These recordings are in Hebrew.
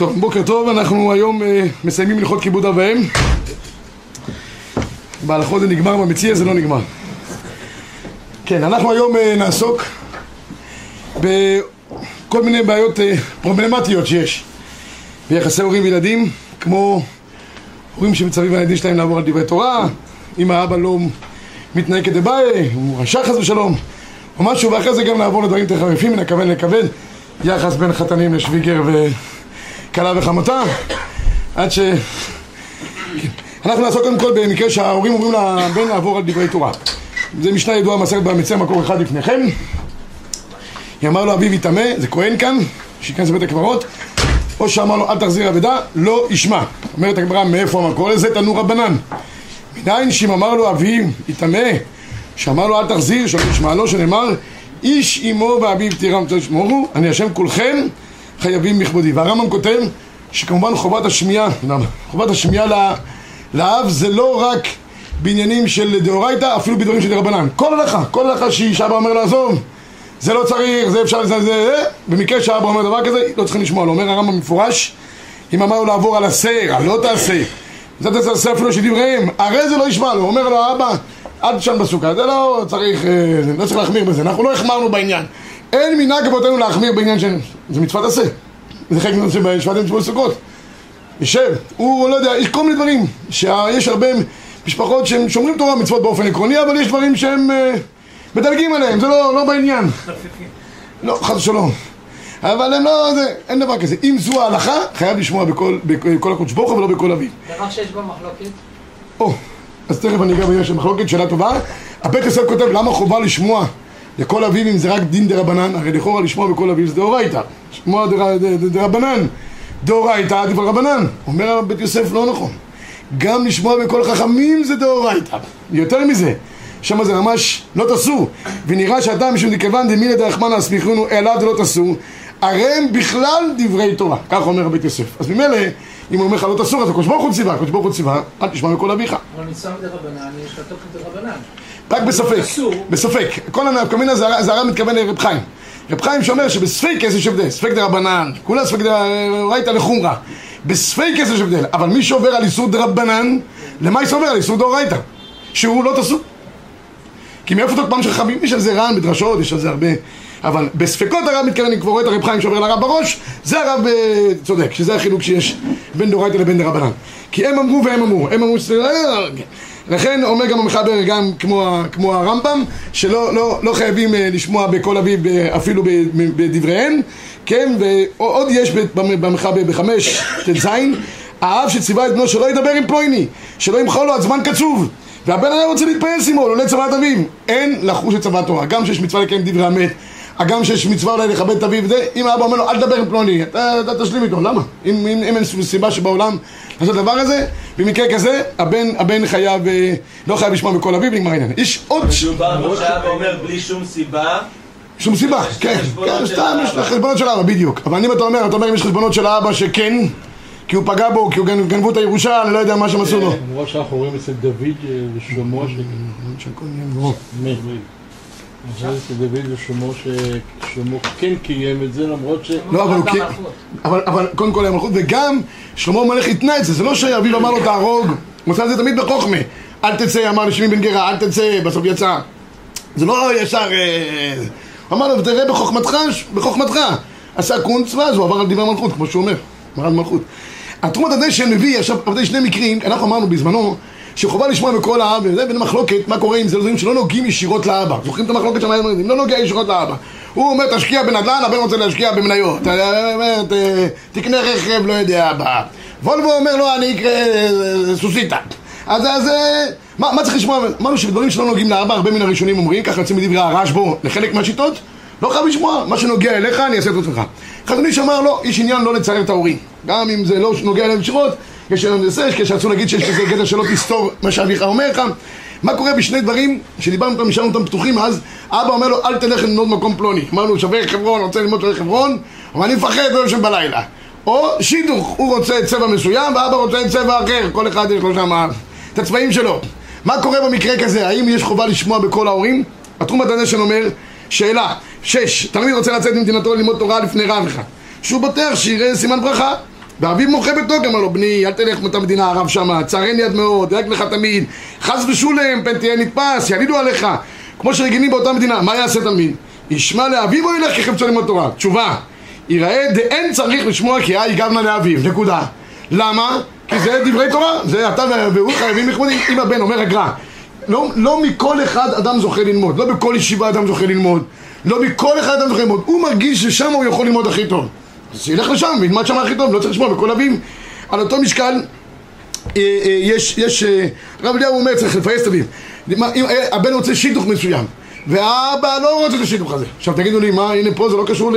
טוב, בוקר טוב, אנחנו היום אה, מסיימים הלכות כיבוד אב ואם. בהלכות זה נגמר, במציע זה לא נגמר. כן, אנחנו היום אה, נעסוק בכל מיני בעיות אה, פרובלמטיות שיש ביחסי הורים וילדים, כמו הורים שמצווים הילדים שלהם לעבור על דברי תורה, אם האבא לא מתנהג כדבעי, הוא רשע חס ושלום, או משהו, ואחרי זה גם לעבור לדברים יותר חריפים מן הכוון לכבד, יחס בין חתנים לשוויגר וכלה וחמותה, עד ש... אנחנו נעסוק קודם כל במקרה שההורים אומרים לבן לעבור על דברי תורה. זה משנה ידועה מסכת במציע מקור אחד לפניכם. אמר לו אביו יטמא, זה כהן כאן, שייכנס לבית הקברות, או שאמר לו אל תחזיר אבדה, לא ישמע. אומרת הגמרא מאיפה המקור לזה? תנו רבנן. מניין שאם אמר לו אביו יטמא, שאמר לו אל תחזיר, שלא ישמע לו, שנאמר איש אמו ואביו תירם תשמורו, אני השם כולכם חייבים מכבודי. והרמב"ם כותב שכמובן חובת השמיעה, חובת השמיעה לאב זה לא רק בעניינים של דאורייתא, אפילו בדברים של דרבנן. כל הלכה, כל הלכה שאבא אומר לעזוב, זה לא צריך, זה אפשר, זה, זה, זה, במקרה שאבא אומר דבר כזה, לא צריכים לשמוע לו. אומר הרמב"ם במפורש, אם אמר לו לעבור על הסר, על לא תעשה, זה תעשה אפילו של דבריהם, הרי זה לא ישמע לו, אומר לו אבא, אל תשן בסוכה, זה לא צריך, אה, לא צריך להחמיר בזה, אנחנו לא החמרנו בעניין. אין מנהג אבותינו להחמיר בעניין של... זה מצוות עשה. זה חלק מזה שבשבט מצוות סוכות. יושב, הוא לא יודע, יש כל מיני דברים, שיש הרבה משפחות שהם שומרים תורה מצוות באופן עקרוני, אבל יש דברים שהם uh, מדלגים עליהם, זה לא, לא בעניין. לא, חס ושלום. אבל הם לא, זה, אין דבר כזה. אם זו ההלכה, חייב לשמוע בכל, בכל הקודש ברוך הוא ולא בכל אביו. דבר שיש בו מחלוקת? או, אז תכף אני אגע בעניין של מחלוקת, שאלה טובה. הבית יוסף כותב למה חובה לשמוע לכל אביו אם זה רק דין דה רבנן, הרי לכאורה לשמוע בכל אביו זה דאורייתא. לשמוע דה רבנן. דאורייתא על רבנן. אומר בית יוסף לא נכון. גם לשמוע בכל חכמים זה דאורייתא. יותר מזה. שם זה ממש לא תעשו. ונראה שאתה משום דכיוון דמילא דרחמנא הסמיכונו אליו דלא תעשו. הרי הם בכלל דברי תורה. כך אומר בית יוסף. אז ממילא אם הוא אומר לך לא תסור, אז הקדוש ברוך הוא ציווה, הקדוש ברוך הוא ציווה, אל תשמע מכל אביך. אבל ניסה מדרבנן, יש לך תוקף דרבנן. רק בספק, בספק. כל הנפקמינה זה הרב מתכוון לרב חיים. רב חיים שאומר שבספק יש הבדל, ספק דרבנן, כולה ספק דרייתא לחומרא. בספק יש הבדל, אבל מי שעובר על איסור דרבנן, למה יש עובר על איסור דאורייתא? שהוא לא תסור. כי מאיפה תוקפם של חכמים? יש על זה רען בדרשות, יש על זה הרבה... אבל בספקות הרב מתכוון, אני כבר רואה את הרב חיים שעובר לרב בראש, זה הרב אה, צודק, שזה החילוק שיש בין דאורייתא לבין דרבנן. כי הם אמרו והם אמרו, הם אמרו שזה... לכן אומר גם המחבר, גם כמו, כמו הרמב"ם, שלא לא, לא חייבים אה, לשמוע בקול אביו אפילו בדבריהם, כן, ועוד יש במחבר בחמש ט"ז, האב שציווה את בנו שלא ידבר עם פלויני, שלא ימחול לו עד זמן קצוב. והבן אדם רוצה להתפעל עמו, עולה צוואת אביו. אין לחוש את צוואת תורה. גם שיש מצווה לקיים דברי המת, הגם שיש מצווה אולי לכבד את אביו, אם האבא אומר לו אל תדבר עם פלוני, אתה, אתה תשלים איתו, למה? אם, אם, אם אין סיבה שבעולם לעשות דבר הזה, במקרה כזה, הבן, הבן חייב, אה, לא חייב לשמוע בקול אביו, נגמר העניין. יש עוד... מדובר שאבא אומר בלי שום סיבה שום סיבה, כן, כן, סתם יש חשבונות של אבא, בדיוק. אבל אם אתה אומר, אתה אומר אם יש חשבונות של האבא שכן, כי הוא פגע בו, כי הוא גנבו את הירושה, אני לא יודע מה שהם עשו לו. למרות שאנחנו רואים אצל דוד ושלמה אצל דוד ושלמה כן קיים את זה למרות ש... לא, אבל הוא כן... אבל קודם כל היה מלכות, וגם שלמה המלך התנה את זה, זה לא שאביו אמר לו תהרוג, הוא עושה את זה תמיד בחוכמה. אל תצא, אמר לשמי בן גרה, אל תצא, בסוף יצא. זה לא ישר... הוא אמר לו, תראה בחוכמתך, בחוכמתך. עשה קונץ ואז הוא עבר על דברי מלכות, כמו שהוא אומר, על מלכות. התרומת הדשן מביא עכשיו, שני מקרים, אנחנו אמרנו בזמנו שחובה לשמוע בכל האבא, וזה בין המחלוקת, מה קורה עם זה, דברים שלא נוגעים ישירות לאבא. זוכרים את המחלוקת שם, אם לא נוגע ישירות לאבא. הוא אומר, תשקיע בנדל"ן, הבן רוצה להשקיע במניות. תקנה רכב, לא יודע, אבא. וולבו אומר לו, אני אקרא סוסיתא. אז, אז מה, מה צריך לשמוע? אמרנו שבדברים שלא נוגעים לאבא, הרבה מן הראשונים אומרים, ככה יוצאים מדברי הרשב"ו לחלק מהשיטות, לא חייב לשמוע, מה שנוגע אליך אני אעשה את עצמך. חזון איש אמר לא, איש עניין לא לצייר את ההורים. גם אם זה לא נוגע אליהם ישירות, יש לנו לזה, כשרצו להגיד שיש לזה גדר שלא תסתור מה שאביך אומר לך. מה קורה בשני דברים שדיברנו אותם, נשארנו אותם פתוחים, אז אבא אומר לו אל תלך ללמוד מקום פלוני. אמרנו שווה חברון, רוצה ללמוד שווה חברון, אבל אני מפחד לא יושב בלילה. או שידוך, הוא רוצה צבע מסוים ואבא רוצה צבע אחר, כל אחד יש לו שם את הצבעים שלו. מה קורה במקרה כזה? האם יש חובה לשמוע בכל ההורים? התחום הדנשן אומר, שאלה, שש, תלמיד רוצה לצאת ממדינתו ללמוד תורה לפני רב אחד שהוא בטח שיראה סימן ברכה ואביו מוחה בתוקף, אמר לו, בני, אל תלך מאותה מדינה ערב שמה, צערני עד מאוד, רק לך תמיד, חס ושולם, פן תהיה נתפס, ילידו עליך, כמו שרגילים באותה מדינה, מה יעשה תלמיד? ישמע לאביו או ילך כחפצו ללמוד תורה? תשובה, יראה דאין צריך לשמוע כי אי גבנה לאביו, נקודה. למה? כי זה דברי תורה, זה אתה והוא חייבים לכבודים, אם הבן אומר הגר"א לא, לא מכל אחד אדם זוכה ללמוד, לא בכל ישיבה אדם זוכה ללמוד, לא מכל אחד אדם זוכה ללמוד, הוא מרגיש ששם הוא יכול ללמוד הכי טוב. אז שילך לשם, וילמד שם הכי טוב, לא צריך לשמוע בכל אביו. על אותו משקל, אה, אה, יש, יש, אה, הרב אליהו אומר, צריך לפייס את אביו. הבן רוצה שידוך מסוים, והאבא לא רוצה את השידוך הזה. עכשיו תגידו לי, מה, הנה פה זה לא קשור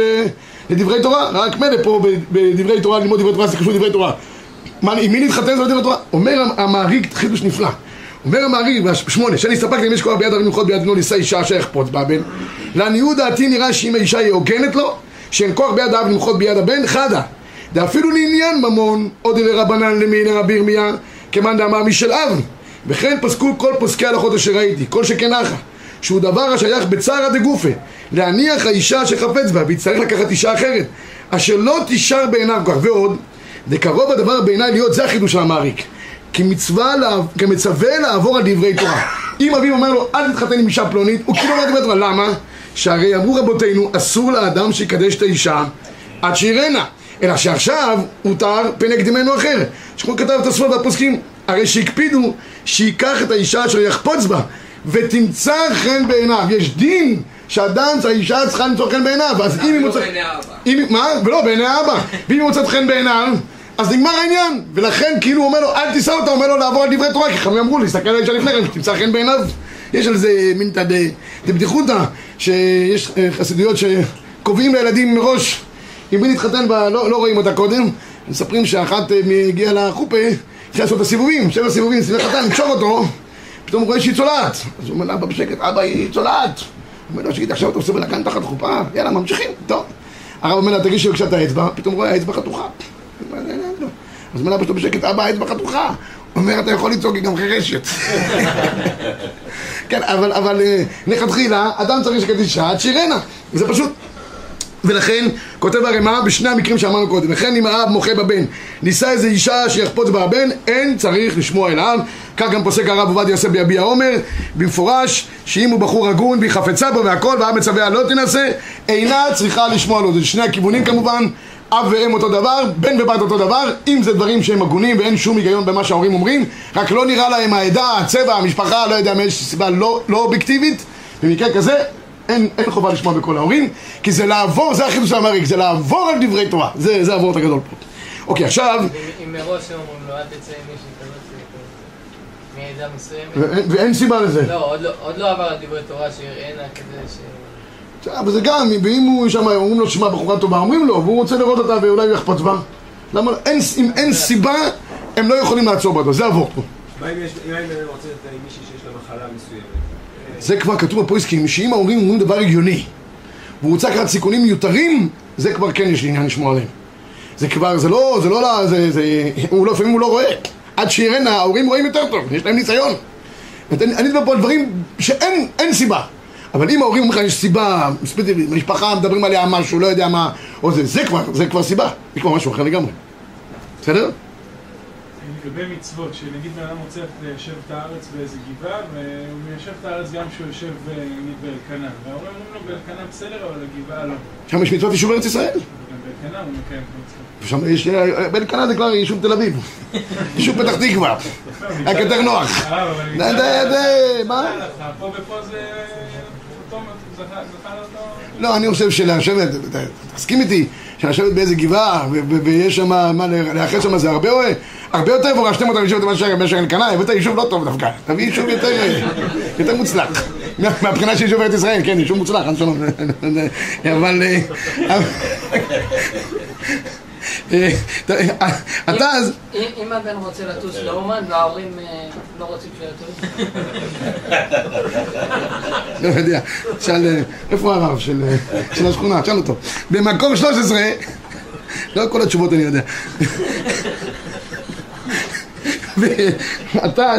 לדברי תורה? רק מילא פה בדברי תורה, ללמוד דברי תורה זה קשור לדברי תורה. עם מי להתחתן זה לא דברי תורה? אומר המעריג חידוש נפלא. אומר המעריג בשמונה, שאני הסתפקתי אם יש כוח ביד הרבים למחות ביד בנו לישא אישה אשר יחפוץ בה הבן. לעניות דעתי נראה שאם האישה היא הוגנת לו, שאין כוח ביד האב למחות ביד הבן, חדה. ואפילו לעניין ממון, עוד אלה רבנן למי לרבי ירמיה, כמאן דאמר משל אב. וכן פסקו כל פוסקי ההלכות אשר ראיתי, כל שכן אחא, שהוא דבר השייך בצערא דגופה, להניח האישה אשר חפץ בה, ויצטרך לקחת אישה אחרת, אשר לא תישר בעיניו כך, ועוד, דקרוב הדבר בעיניי להיות, זה החידוש המעריק. כמצווה, לעב- כמצווה לעבור על דברי תורה. אם אביו אומר לו, אל תתחתן עם אישה פלונית, הוא כאילו אומר תורה. למה? שהרי אמרו רבותינו, אסור לאדם שיקדש את האישה עד שיראנה. אלא שעכשיו הותר פן יקדימנו אחר. שכמו כתב את הספר והפוסקים, הרי שהקפידו שייקח את האישה אשר יחפוץ בה ותמצא חן בעיניו. יש דין שאדם, שהאישה צריכה למצוא חן בעיניו. אז אם היא מוצאת... אם, מה? ולא, בעיני האבא. ואם היא מוצאת חן בעיניו, אז נגמר העניין. ולכן כאילו הוא אומר לו, אל תישא אותה, אומר לו לעבור על דברי תורה, כי חכמים אמרו לי, תסתכל על האישה לפני כן, שתמצא חן בעיניו. יש על זה מין תד... דבדיחותא, שיש אה, חסידויות שקובעים לילדים מראש, עם מי להתחתן, לא, לא רואים אותה קודם. מספרים שאחת אה, הגיעה לחופה, התחילה לעשות את הסיבובים, שבע סיבובים, סיבי חתן, לקשור אותו, פתאום הוא רואה שהיא צולעת. אז הוא אומר לאבא בשקט, אבא היא צולעת. הוא אומר לו, שיגיד, עכשיו אתה עושה בלאגן תחת חופה? יאללה, ממשיכים, טוב. הרב אומר לה, תגידי שבבקשה את האצבע, פתאום רואה האצבע חתוכה. הוא אומר, "לא, לא, לא." אז אומר לאבא שלו בשקט, אבא, האצבע חתוכה. הוא אומר, אתה יכול לצעוק, היא גם חירשת. כן, אבל, אבל אה, לכתחילה, אדם צריך שקדיש אישה עד שירנה. זה פשוט. ולכן, כותב הרמ"א בשני המקרים שאמרנו קודם, וכן אם האב מוחה בבן, נישא איזה אישה שיחפוץ בה הבן, אין צריך לשמוע אל האב. כך גם פוסק הרב עובדיה יוסף ביביע עומר, במפורש, שאם הוא בחור הגון והיא חפצה בו והכל, והאב מצווה לא תנסה, אינה צריכה לשמוע לו. זה שני הכיוונים כמובן, אב ואם אותו דבר, בן ובת אותו דבר, אם זה דברים שהם הגונים ואין שום היגיון במה שההורים אומרים, רק לא נראה להם העדה, הצבע, המשפחה, לא יודע מאיזושהי סיבה לא, לא אובייקטיבית, במקרה כזה אין, אין חובה לשמוע בכל ההורים, כי זה לעבור, זה החידוש של המריק, זה לעבור על דברי תורה, זה, זה העבורת הגדול פה. אוקיי, עכשיו, אם- מראש הם אומרים לו, אל תצא עם מישהי כזאת, מעדה מסוימת. ואין, סיבה לזה. לא, עוד לא- עוד לא עבר על דברי תורה שיראנה כזה ש... אבל זה גם, ואם הוא שם, אומרים לו, שמע, בחורה טובה, אומרים לו, והוא רוצה לראות אותה ואולי הוא יחפוץ בה. למה, אין, אם אין סיבה, הם לא יכולים לעצור בדו, זה עבור פה. מה אם יש- אם האם רוצה את מישהי שיש לה מחלה מסוימת? זה כבר כתוב בפויסקים, שאם ההורים אומרים דבר הגיוני, והוא רוצה לקחת סיכונים מיותרים, זה כבר כן יש לי עניין לשמוע עליהם. זה כבר, זה לא, זה לא, זה, זה, הוא לא, לפעמים הוא לא רואה. עד שיראנה, ההורים רואים יותר טוב, יש להם ניסיון. אני אני מדבר פה על דברים שאין אין סיבה. אבל אם ההורים אומרים לך יש סיבה, ספציפית, משפחה מדברים עליה משהו, לא יודע מה, או זה, זה כבר, זה כבר סיבה, זה כבר משהו אחר לגמרי. בסדר? לגבי מצוות, שנגיד בן אדם רוצה ליישב את הארץ באיזה גבעה, והוא מיישב את הארץ גם כשהוא יושב אה, נגיד באלקנה. וההורים אומרים לו באלקנה בסדר, אבל הגבעה לא. שם יש מצוות יישוב ארץ ישראל. באלקנה הוא מקיים את המצוות. שם יש, באלקנה זה כבר יישוב תל אביב. יישוב פתח תקווה. רק יותר נוח. אה, מה? פה ופה זה... לא, אני חושב שלשבת, תסכים איתי, שלשבת באיזה גבעה, ויש שם, מה, לאחר שם זה הרבה הרבה יותר מורשתם אותם לשבת במשך אלקנה, הבאת יישוב לא טוב דווקא, תביא יישוב יותר, מוצלח, מה- מהבחינה של יישוב ארץ ישראל, כן, יישוב מוצלח, שלום, אבל, אה, אתה אז, אם הבן רוצה לטוס לאומן וההורים אה, לא רוצים שיטוס, לא יודע, שאל, אה, איפה הרב של אה, השכונה, תשאל אותו, במקום 13, לא כל התשובות אני יודע. ואתה,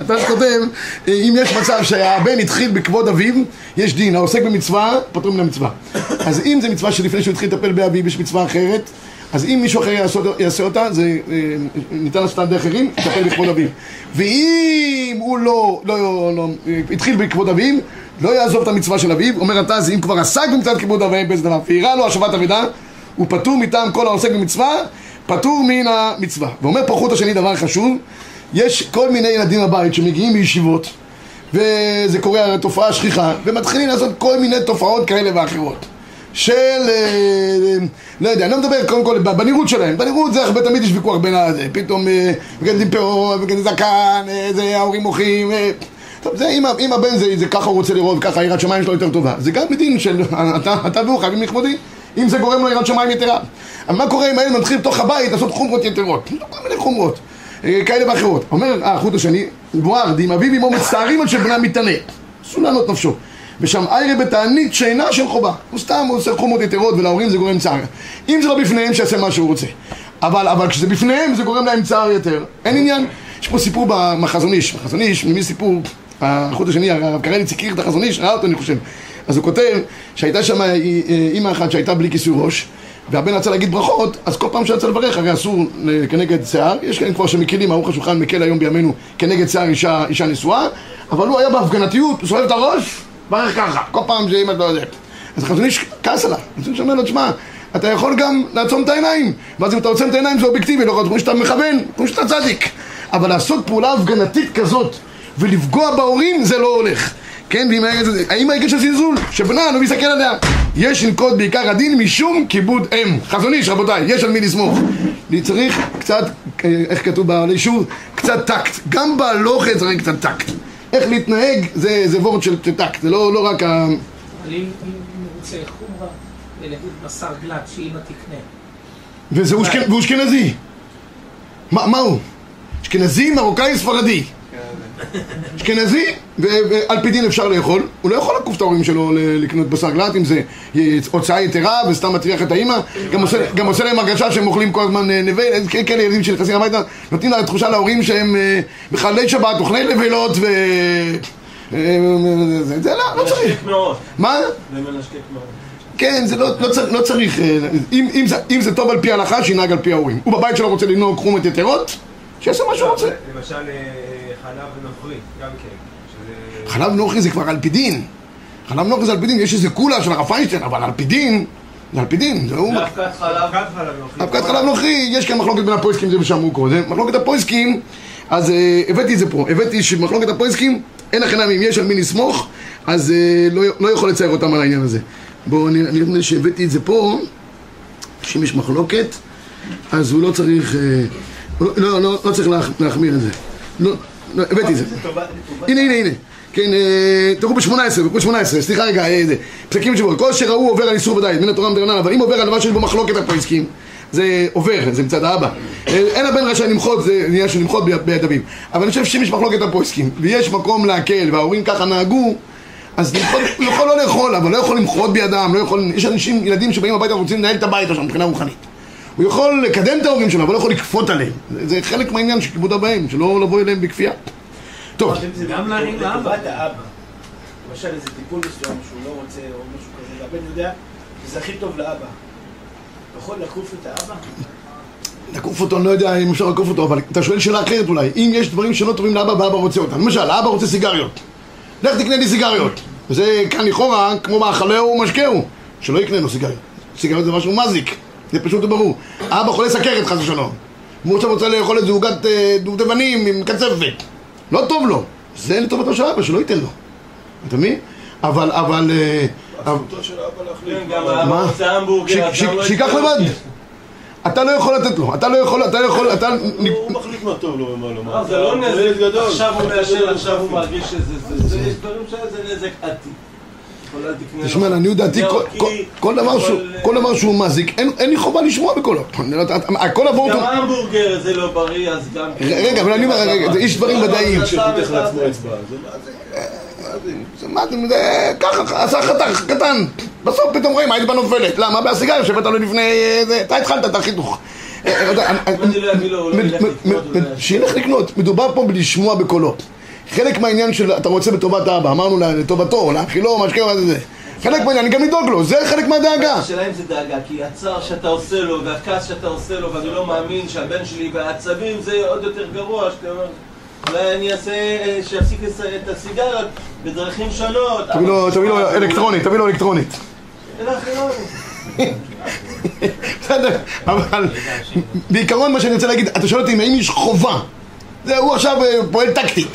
אתה כותב, אם יש מצב שהבן התחיל בכבוד אביו, יש דין, העוסק במצווה, פותרים למצווה. אז אם זה מצווה שלפני שהוא התחיל לטפל באביו יש מצווה אחרת, אז אם מישהו אחר יעשה, יעשה אותה, זה אה, ניתן לעשות אותה דרך אחרים, לטפל בכבוד אביו. ואם הוא לא, לא, לא, לא התחיל בכבוד אביו, לא יעזוב את המצווה של אביו, אומר התז, אם כבר עסק במצוות כיבוד אביו באיזה דבר, ואירע לו השבת אבידה, הוא פטור מטעם כל העוסק במצווה, פטור מן המצווה. ואומר פה חוט השני דבר חשוב, יש כל מיני ילדים בבית שמגיעים מישיבות, וזה קורה תופעה שכיחה, ומתחילים לעשות כל מיני תופעות כאלה ואחרות. של, אה, לא יודע, אני לא מדבר קודם כל בנראות שלהם, בנראות זה הרבה תמיד יש ויכוח בין הזה, פתאום אה, מגדלים פירות, מגדלים זקן, אה, זה ההורים מוחים, טוב, זה אם, אם הבן זה, זה ככה הוא רוצה לראות, ככה יראת שמיים שלו יותר טובה, זה גם מדין של אתה, אתה והוא חייבים לכבודי, אם זה גורם לו יראת שמיים יתרה. אבל מה קורה אם הילד מתחיל בתוך הבית לעשות חומרות יתרות? כל מיני חומרות, כאלה ואחרות. אומר החוט השני, מבואר, דאם אביו ואמו מצטערים על שבנם מתענה, אסור לענות נפשו. ושם איירה בתענית שאינה של חובה. הוא סתם עושה חומות יתרות ולהורים זה גורם צער. אם זה לא בפניהם, שיעשה מה שהוא רוצה. אבל, אבל כשזה בפניהם, זה גורם להם צער יותר. אין עניין. יש פה סיפור בחזון איש. בחזון איש, ממי סיפור? החוט השני, הרב קרליץ הכיר את החזון איש, ראה אותו אני חושב. אז הוא כותב שהייתה שם אה, אימא אחת שהייתה בלי כיסוי ראש והבן רצה להגיד ברכות, אז כל פעם שרצה לברך, הרי אסור כנגד שיער, יש כאלה כבר שמקלים, ערוך השולחן מקל היום בימינו כנגד שיער אישה, אישה נשואה, אבל הוא היה בהפגנתיות, הוא סובב את הראש, ברך ככה, כל פעם שאמא לא יודע. אז חזון איש כעס עליו, אז הוא אומר לו, תשמע, אתה יכול גם לעצום את העיניים, ואז אם אתה עוצם את העיניים זה אובייקטיבי, לא כמו שאתה מכוון, כמו שאתה צדיק. אבל לעשות פעולה הפגנתית כזאת ולפגוע בהורים זה לא הולך. כן, ואם האמא הגישה זלזול, שבנה לא מסתכל עליה. יש לנקוט בעיקר הדין משום כיבוד אם. חזון איש, רבותיי, יש על מי לסמוך. אני צריך קצת, איך כתוב בעלי שוב, קצת טקט. גם בהלוכת צריך קצת טקט. איך להתנהג זה, זה וורד של טקט, זה לא, לא רק ה... אבל אם רוצה חומרה, ולהגיד בשר גלת שאמא תקנה. וזה. מה מה הוא? אשכנזי, מרוקאי, ספרדי. אשכנזי, ועל פי דין אפשר לאכול. הוא לא יכול לעקוף את ההורים שלו לקנות בשר גלת, אם זה הוצאה יתרה וסתם מטריח את האימא. גם עושה- להם הרגשה שהם אוכלים כל הזמן אה, נבל. כ- כאלה ילדים שנכנסים הביתה, נותנים לה תחושה להורים שהם אה, בחללי שבת, אוכלי נבלות ו... אה, זה- זה לא, לא צריך. מה? זה מנשקק מאוד. כן, זה לא, לא, צריך, לא צריך, אה, אם, אם, זה, אם זה טוב על פי ההלכה, שינהג על פי ההורים. הוא בבית שלו רוצה לנהוג חומות יתרות, שיעשה מה שהוא רוצה. למשל אה, חלב ונוכרי, גם כן. חלב נוכרי זה כבר על פי דין. חלב נוכרי זה על פי דין, יש איזה קולה של הרב פיינשטיין, אבל על פי דין, זה על פי דין, זה הוא... אבקת חלב נוכרי. אבקת חלב נוכרי, יש כאן מחלוקת בין הפויסקים, זה ושאמרו קודם. מחלוקת הפויסקים, אז אה, הבאתי את זה פה. הבאתי שמחלוקת הפויסקים, אין לכם אם יש על מי לסמוך, אז אה, לא, לא יכול לצייר אותם על העניין הזה. בואו, אני לי שהבאתי את זה פה, שאם יש מחלוקת, אז הוא לא צריך, אה, לא, לא, לא, לא צריך להח- להחמיר את זה. לא, הבאתי את זה. הנה, הנה, הנה. כן, אה, תראו ב-18, ב-18, סליחה רגע, אה, פסקים ותשובות. כל אשר ראו עובר על איסור ודאי, מן התורה מדרנן, אבל אם עובר על דבר שיש בו מחלוקת הפויסקים, זה עובר, זה מצד האבא. אה, אין הבן רשאי למחות, זה עניין של למחות ביד אביו. אבל אני חושב שאם יש מחלוקת הפויסקים, ויש מקום להקל, וההורים ככה נהגו, אז הוא יכול לא לאכול, אבל לא יכול למחות בידם, לא יכול, יש אנשים, ילדים שבאים הביתה ורוצים לנהל את הבית שלהם מבחינה רוחנית. הוא יכול לקדם את ההורים שלו, אבל לא יכול לכפות עליהם. זה, זה חלק מהעניין של כיבוד הבאים, שלא לבוא אליהם בכפייה. טוב. גם להרים לאבא. למשל איזה טיפול מסוים שהוא לא רוצה או משהו כזה, והבן יודע שזה הכי טוב לאבא. יכול לעקוף את האבא? לעקוף אותו, אני לא יודע אם אפשר לעקוף אותו, אבל אתה שואל שאלה אחרת אולי. אם יש דברים שלא טובים לאבא ואבא רוצה אותם. למשל, האבא רוצה סיגריות. לך תקנה לי סיגריות. וזה כאן לכאורה, כמו מאכלהו ומשקהו. שלא יקנה לו סיגריות. סיגריות זה משהו מזיק. זה פשוט וברור. האבא חולה סכרת חס ושלום. והוא עכשיו רוצה לאכול איזה עוגת אה, דובדבנים עם קצפת. לא טוב לו. זה לטובתו של אבא, שלא ייתן לו. אתה מבין? אבל, אבל... אה. כן, מה? לא שייקח לבד. אתה לא יכול לתת לו. אתה לא יכול, אתה לא יכול, אתה... הוא מחליט מה טוב לו ומה לא. לא, זה לא נזק, גדול. עכשיו הוא מאשר. עכשיו הוא מרגיש שזה זה, זה, יש דברים שזה נזק עתיק. יכול אל תקנה לו. תשמע, לעניות דעתי, כל- כי כל- כל דבר שהוא- מזיק, אין לי חובה לשמוע בקולו. הכל עבור גם אותו. ההמבורגר זה לא בריא, אז גם... רגע, אבל אני אומר, רגע, זה- יש דברים ודאיים. אצבע. זה מה זה? זה ככה, עשה חתך קטן. בסוף פתאום רואים, האצבע נופלת. למה? מהסיגריה שהבאת לו לפני... אה, אתה התחלת את החיתוך. אה, אה, לא. שילך לקנות. מדובר פה בלשמוע בקולו. חלק מהעניין של אתה רוצה בטובת האבא, אמרנו לטובתו, להאכילו, משקהו, מה זה זה. חלק מה... אני גם לדאוג לו, זה חלק מהדאגה. השאלה אם זה דאגה, כי הצער שאתה עושה לו, והכעס שאתה עושה לו, ואני לא מאמין שהבן שלי, והעצבים זה עוד יותר גרוע, שאתה אומר, אולי אני אעשה, אה, שיפסיק את הסיגריות בדרכים שונות. תביא לו- אלקטרונית, תביא לו אלקטרונית. בסדר, אבל בעיקרון מה שאני רוצה להגיד, אתה שואל אותי אם יש חובה, זה הוא עכשיו אה, פועל טקטית,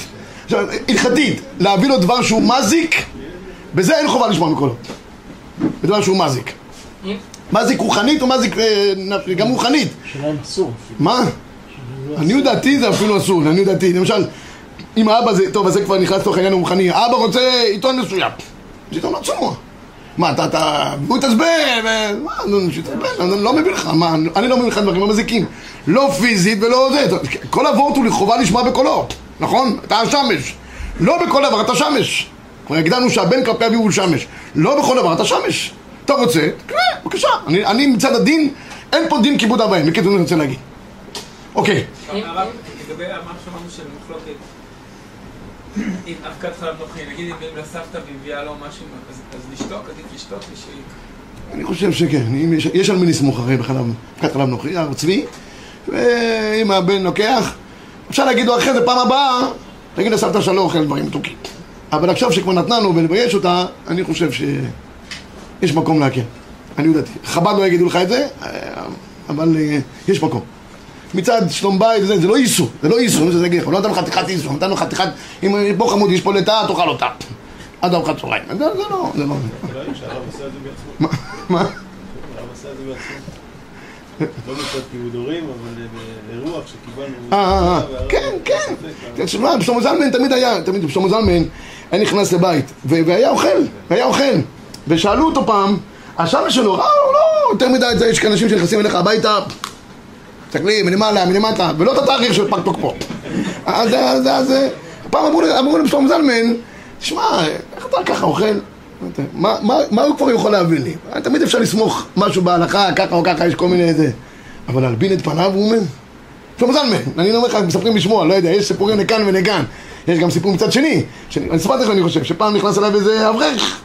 הלכתית, להביא לו דבר שהוא מזיק, בזה אין חובה לשמוע מקולות, בדבר שהוא מזיק. מזיק רוחנית או מזיק אה, נפשי, גם רוחנית, השאלה אם אסור. מה? לעניות דעתי זה אפילו אסור, לעניות דעתי, למשל, אם האבא זה, טוב, אז זה כבר נכנס לתוך העניין הרוחני, האבא רוצה עיתון מסוים, זה עיתון עצמו. מה, אתה, אתה, הוא יתעצבן, ו- מה, שיתעצבן, אני לא מבין לך, מה, אני לא מבין לך דברים המזיקים, לא פיזית ולא זה, כל אבות הוא לחובה לשמוע בקולו, נכון? אתה השמש, לא בכל דבר אתה שמש, כבר הגדרנו שהבן כלפי אביו הוא שמש, לא בכל דבר אתה שמש, אתה רוצה, תקרא, בבקשה, אני, אני מצד הדין, אין פה דין כיבוד אב ואם, בקיצור אני רוצה להגיד, אוקיי, הרב, לגבי מה שאמרנו של מחלוקת, אם אבקת חלב נוכרי, נגיד אם לסבתא והביאה לו משהו, אז לשתוק, עדיף לשתוק ושיהיה. אני חושב שכן, יש על מי לסמוך הרי בחלב, אבקת חלב נוכרי, הר צבי, ואם הבן לוקח, אפשר להגיד לו אחרי זה פעם הבאה, תגיד לסבתא שאני לא אוכל דברים מתוקים. אבל עכשיו שכבר נתנה לו ולבייש אותה, אני חושב שיש מקום להקל. אני יודעתי. חב"ד לא יגידו לך את זה, אה, אבל אה, יש מקום. מצד שלום בית, זה, זה לא איסור, זה לא איסור, זה הוא לא נתן לך חתיכת איסור, נתן לך חתיכת, אם פה חמוד יש פה לטאה, תאכל אותה. עד ארוחת צהריים. זה, לא, זה לא. זה בעצמו. מה? הרב עשה את זה בעצמו. לא מצד כיבוד הורים, אבל אה, ברוח שקיבלנו. אה, אה, אה, כן, כן. תשמע, שלמה זלמן תמיד היה, תמיד שלמה זלמן היה נכנס לבית והיה אוכל, והיה אוכל ושאלו אותו פעם, השמש שלו, אה, לא יותר מדי, זה, יש אנשים שנכנסים אליך הביתה מסתכלים מלמעלה, מלמטה, ולא את התאריך של פג תוקפו אז אז אז פעם אמרו לשלמה זלמן, תשמע, איך אתה ככה אוכל? מה, מה, מה הוא כבר יכול להבין לי? תמיד אפשר לסמוך משהו בהלכה, ככה או ככה, יש כל מיני זה אבל להלבין את פניו, הוא אומר שלמה זלמן, אני לא אומר לך, מספרים אני לא יודע, יש סיפורים לכאן ולכאן. יש גם סיפור מצד שני, אני סיפרתי לך, אני חושב, שפעם נכנס אליו איזה אברך,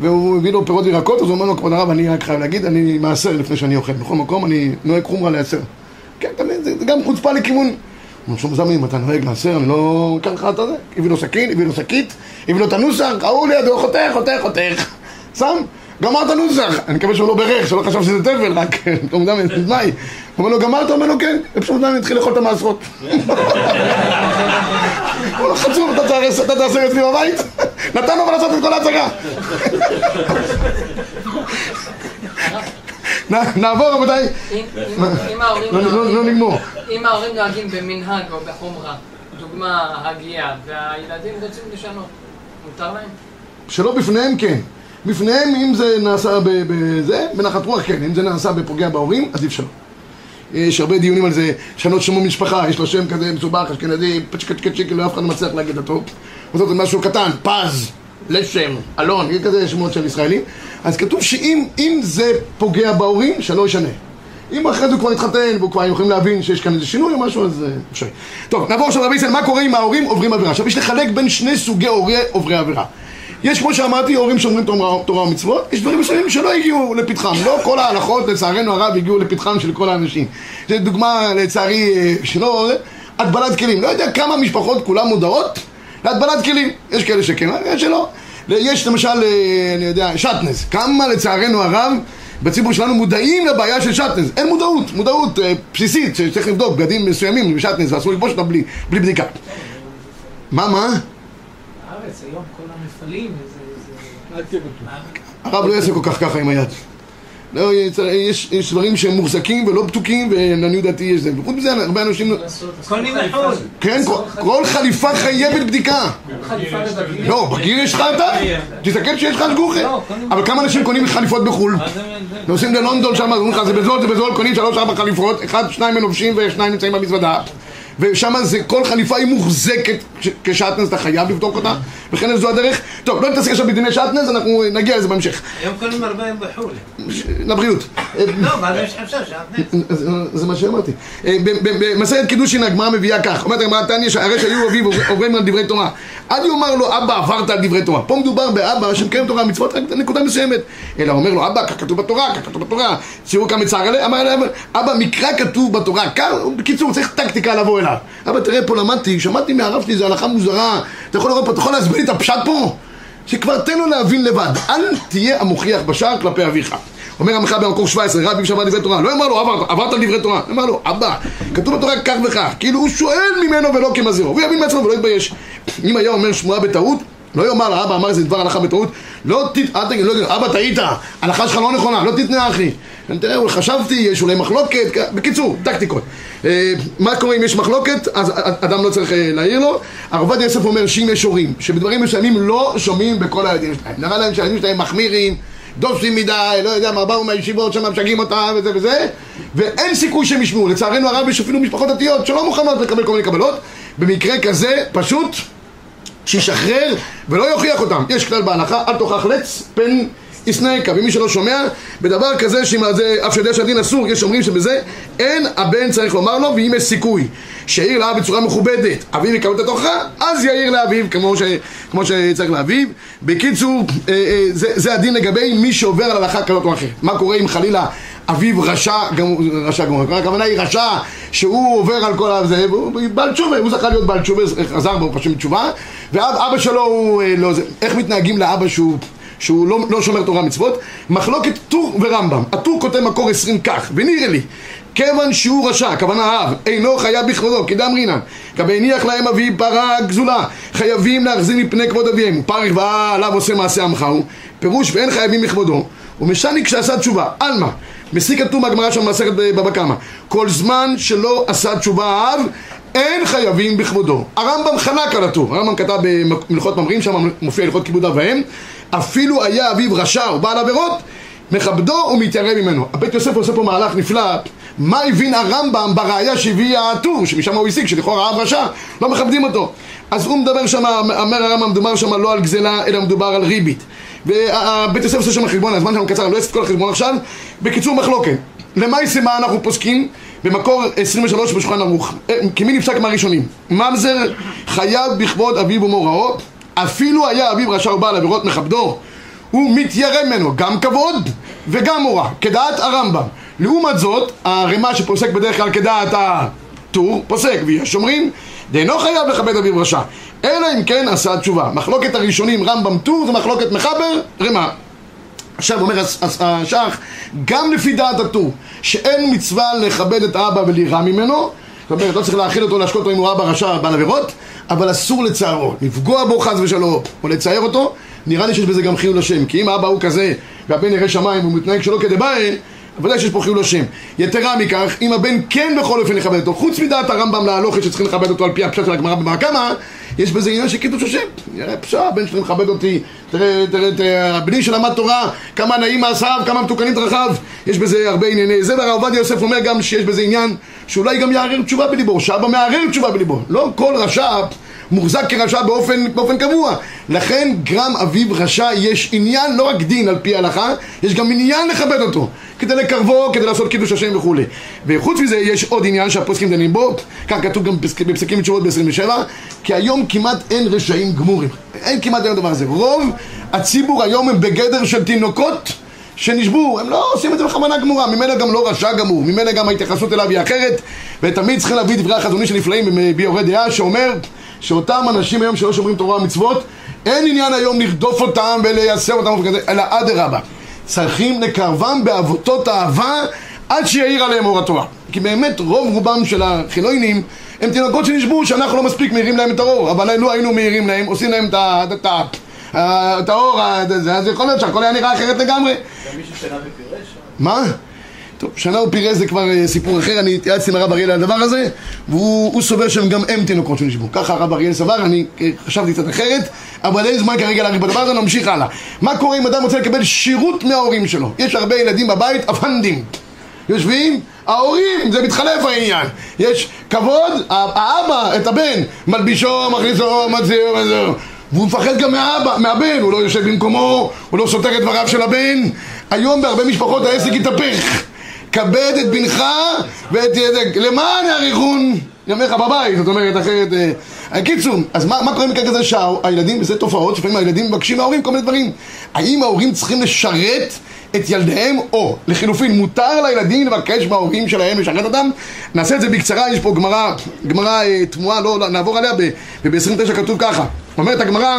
והוא הביא לו פירות וירקות, אז הוא אומר לו, כבוד הרב, אני רק חייב להגיד, אני מעשר לפני שאני אוכל. בכל מקום אני נוהג חומרה להיעשר. כן, תמיד, זה גם חוצפה לכיוון. זלמן, אם אתה נוהג להיעשר, אני לא אקח לך את זה. הביא לו סכין, הביא לו שקית, הביא לו את הנוסח, ההוא לידו, חותך, חותך, חותך. שם, גמר את הנוסח. אני מקווה שהוא לא בירך, שלא חשב שזה תבל, רק, שלמה זלמן, תנאי. הוא אומר לו, גמרת? הוא אומר לו, כן. ושלמה זלמן התחיל לאכול את המעשרות. הוא לא חצוף, אתה אתה תעשה אצלי בבית? נתן לו לעשות את כל ההצגה. נעבור רבותיי, אם- ההורים לא- לא לא נוהגים- נגמור. אם ההורים נוהגים במנהג או בחומרה, דוגמה הגייה, והילדים רוצים לשנות, מותר להם? שלא בפניהם כן. בפניהם אם זה נעשה בזה, בנחת רוח כן, אם זה נעשה בפוגע בהורים, עדיף שלא. יש הרבה דיונים על זה, לשנות שם משפחה, יש לו שם כזה מסובך, אשכנזי, פצ'קצ'קצ'יק, לא אף אחד לא מצליח להגיד אותו. לעשות את משהו קטן, פז, לשם, אלון, יש כזה שמות של ישראלים. אז כתוב שאם אם זה פוגע בהורים, שלא ישנה. אם אחרי זה הוא כבר התחתן, והוא כבר יכולים להבין שיש כאן איזה שינוי או משהו, אז אה, אפשרי. טוב, נעבור עכשיו רבי ישראל, מה קורה אם ההורים עוברים עבירה? עכשיו יש לחלק בין שני סוגי הורי, עוברי עבירה. יש כמו שאמרתי, הורים שאומרים תורה, תורה ומצוות, יש דברים מסוימים שלא הגיעו לפתחם. לא כל ההלכות, לצערנו הרב, הגיעו לפתחם של כל האנשים. זו דוגמה, לצערי, אה, שלא... הטבלת כלים. לא יודע כמה משפחות כולן מודעות להטבלת כלים. יש כאלה שכן, יש שלא. יש למשל, אה, אני יודע, שטנז. כמה לצערנו הרב בציבור שלנו מודעים לבעיה של שטנז. אין מודעות, מודעות אה, בסיסית שצריך לבדוק בגדים מסוימים בשטנז ואסור ללבוש אותם בלי, בלי בדיקה. מה, מה? בארץ היום כל המפעלים, זה... הרב לא יעשה כל כך ככה עם היד. לא, יש, יש, דברים שהם מוחזקים ולא בדוקים ולעניות דעתי יש זה. וחוץ מזה הרבה אנשים... קונים מחו"ל. כן, כל, חליפה חייבת בדיקה. לא, בגיר יש לך אתה? תסתכל שיש לך. לא, קונים- אבל כמה אנשים קונים חליפות בחו"ל? נוסעים ללונדון שם, אומרים לך זה בזול, זה בזול, קונים שלוש ארבע חליפות, אחד, שניים מנובשים ושניים נמצאים במזוודה. ושם זה, כל חליפה היא מוחזקת כשעטנז אתה חייב לבדוק אותה, וכן זו הדרך. טוב, לא נתעסק עכשיו בדיני שעטנז, אנחנו נגיע לזה בהמשך. היום קונים הרבה בחו"ל. לבריאות. לא, מה זה אפשר שעטנז? זה- זה מה שאמרתי. אה, במסכת קידושין הגמרא מביאה כך, אומרת הגמרא תניא שהרי שהיו אביו עוברים על דברי תורה. אל יאמר לו אבא עברת על דברי תורה. פה מדובר באבא שמקיים תורה מצוות רק נקודה מסוימת. אלא אומר לו אבא כך כתוב בתורה, כך כתוב בתורה. ציור כמה מצער עליה, אמר אליו אבא מקרא כתוב בתורה. בקיצור צריך טקטיקה לבוא אליו. אבא תראה פה למדתי, שמעתי מהרב שלי, זו הלכה מוזרה. אתה יכול לראות פה, אתה יכול להסביר לי את הפשט פה? שכבר תן לו להבין לבד. אל תהיה המוכיח בשער כלפי אביך. אומר המחאה במקור 17, רבי שבת דברי תורה, לא אמר לו עברת, עברת על דברי תורה, אמר לו אבא, כתוב בתורה כך וכך, כאילו הוא שואל ממנו ולא כמזהירו, הוא יבין מעצמו ולא יתבייש. אם היה אומר שמועה בטעות, לא יאמר לה, אבא אמר איזה דבר הלכה בטעות, לא תת... אל תגיד, לא תגיד, אבא טעית, הלכה שלך לא נכונה, לא תתנה אחי. תראה, חשבתי, יש אולי מחלוקת, בקיצור, טקטיקות. אה, מה קורה אם יש מחלוקת, אז אדם לא צריך אה, להעיר לו. הרב עובדיה יוסף אומר שאם יש הורים, שבדברים מסוימים לא שומעים בכל הילדים שלהם. נראה להם שהילדים שלהם מחמירים, דוסים מדי, לא יודע מה, באו מהישיבות שם, משגעים אותם וזה וזה, ואין סיכוי שהם ישמעו. לצערנו הרב יש אפילו משפחות דתיות שלא מוכנות לקבל כל מיני קבלות. במקרה כזה, פשוט שישחרר ולא יוכיח אותם. יש כלל בהלכה, אל תוכח לץ פן ישנאיך, ומי שלא שומע, בדבר כזה, שאם זה, אף שיודע שהדין אסור, יש אומרים שבזה אין הבן צריך לומר לו, ואם יש סיכוי שיעיר לאב בצורה מכובדת, אביו יקבל את התוכחה, אז יעיר לאביו כמו, ש, כמו שצריך לאביו. בקיצור, אה, אה, זה, זה הדין לגבי מי שעובר על הלכה כזאת או אחרת. מה קורה אם חלילה אביו רשע, גמור, רשע גמור, הכוונה היא רשע שהוא עובר על כל הזה, והוא בעל תשובה, הוא זכה להיות בעל תשובה, חזר ברוך השם תשובה, ואבא שלו הוא אה, לא זה, איך מתנהגים לאבא שהוא, שהוא לא, לא שומר תורה מצוות? מחלוקת טור ורמב"ם, הטור כותב מקור עשרים כך, ונראה לי כיוון שהוא רשע, הכוונה האב, אינו חייב בכבודו, כדם רינן, כבהניח להם אביו פרה גזולה, חייבים להחזיר מפני כבוד אביהם, פרק בא עליו עושה מעשה עמך הוא, פירוש ואין חייבים בכבודו, ומשני כשעשה תשובה, עלמא, מסיק כתוב מהגמרא שם במסכת בבבא קמא, כל זמן שלא עשה תשובה האב, אין חייבים בכבודו. הרמב"ם חלק על הטור, הרמב"ם כתב במלכות ממרים, שם מופיע הלכות כיבוד אב ואם, אפילו היה אביו רשע או בעל עבירות, מכבדו ומתיירא ממנו. הבית יוסף עושה פה מהלך נפלא, מה הבין הרמב"ם בראייה שהביא הטור, שמשם הוא הסיק, שלכאורה האב רשע, לא מכבדים אותו. אז הוא מדבר שם, אומר הרמב"ם, מדובר שם לא על גזלה, אלא מדובר על ריבית. ובית יוסף עושה שם חשבון, הזמן שלנו קצר, אני לא אעשה את כל החשבון עכשיו. בקיצור, מחלוקת. למעשה מה אנחנו פוסקים? במקור 23 בשולחן ערוך. אה, כמי נפסק מהראשונים? ממזר חייב בכבוד אביו ומוראו, אפילו היה אביו רשע ובעל עבירות מכבדו. הוא מתיירא ממנו גם כבוד וגם מורא, כדעת הרמב"ם. לעומת זאת, הרמ"א שפוסק בדרך כלל כדעת הטור, פוסק, ויש אומרים, דאינו חייב לכבד אביו רשע, אלא אם כן עשה תשובה. מחלוקת הראשונים רמב"ם טור זה מחלוקת מחבר, רמ"א. עכשיו אומר השח, גם לפי דעת הטור, שאין מצווה לכבד את האבא ולירא ממנו, זאת אומרת, לא צריך להאכיל אותו, להשקות אותו אם הוא אבא רשע בעל עבירות, אבל אסור לצערו, לפגוע בו חס ושלום, או לצייר אותו, נראה לי שיש בזה גם חילול השם, כי אם האבא הוא כזה, והבן ירא שמיים והוא מתנהג שלא כדבעי, ודאי שיש פה חילול השם. יתרה מכך, אם הבן כן בכל אופן יכבד אותו, חוץ מדעת הרמב"ם להלוכת שצריכים לכבד אותו על פי הפשט של הגמרא קמא, יש בזה עניין של קידוש השם. יראה פשט, הבן שלי מכבד אותי, תראה, תראה, תראה, הבני שלמד תורה, כמה נעים מעשיו, כמה מתוקנים דרכיו, יש בזה הרבה ענייני זה, והרב עובדיה יוסף אומר גם שיש בזה עניין שאולי גם יערער תשובה בליבו, שאבא מערער תשובה בליבו. לא כל רשע מוחזק כרשע באופן, באופן קבוע. לכן גרם אביו רשע יש עניין, לא רק דין על פי ההלכה, יש גם עניין לכבד אותו. כדי לקרבו, כדי לעשות קידוש השם וכולי. וחוץ מזה יש עוד עניין שהפוסקים דנים בו, כך כתוב גם בפסק- בפסקים ותשובות ב-27, כי היום כמעט אין רשעים גמורים. אין כמעט היום דבר הזה. רוב הציבור היום הם בגדר של תינוקות שנשבו, הם לא עושים את זה בכוונה גמורה, ממילא גם לא רשע גמור, ממילא גם ההתייחסות אליו היא אחרת, ותמיד צריכים להביא דברי החזוני שנפלאים ביורי דעה, שאומר שאותם אנשים היום שלא שומרים תורה ומצוות, אין עניין היום לרדוף אותם ולייסר אותם אלא אדרבה. צריכים לקרבם בעבותות אהבה עד שיאיר עליהם אור התורה. כי באמת רוב רובם של החילונים הם תינוקות שנשבו שאנחנו לא מספיק מאירים להם את האור, אבל לו היינו מאירים להם, עושים להם את ה... את האור, אז יכול להיות שהכל היה נראה אחרת לגמרי. גם מישהו שנה ופירש? מה? טוב, שנה הוא פירז זה כבר אה, סיפור אחר, אני התייעצתי עם הרב אריאל על הדבר הזה, והוא הוא סובר שהם גם הם תינוקות שנשבו. ככה הרב אריאל סבר, אני אה, חשבתי קצת אחרת, אבל אין זמן כרגע להריב בדבר הזה, נמשיך הלאה. מה קורה אם אדם רוצה לקבל שירות מההורים שלו? יש הרבה ילדים בבית, אפנדים. יושבים ההורים, זה מתחלף העניין. יש כבוד, האבא את הבן, מלבישו, מכניסו, מציעו, מציעו. והוא מפחד גם מהאבא, מהבן, הוא לא יושב במקומו, הוא לא סותר את דבריו של הבן. היום בהרבה משפחות העסק התהפך. כבד את בנך ואת ידק, למען יאריכון ימיך בבית, זאת אומרת אחרת... אה, קיצור, אז מה, מה קורה במקרה כזה שהילדים, וזה תופעות, לפעמים הילדים מבקשים מההורים כל מיני דברים. האם ההורים צריכים לשרת את ילדיהם, או לחילופין, מותר לילדים לבקש מההורים שלהם לשרת אותם? נעשה את זה בקצרה, יש פה גמרא, גמרא אה, תמוהה, לא, לא, נעבור עליה, ב-29 כתוב ככה. אומרת הגמרא,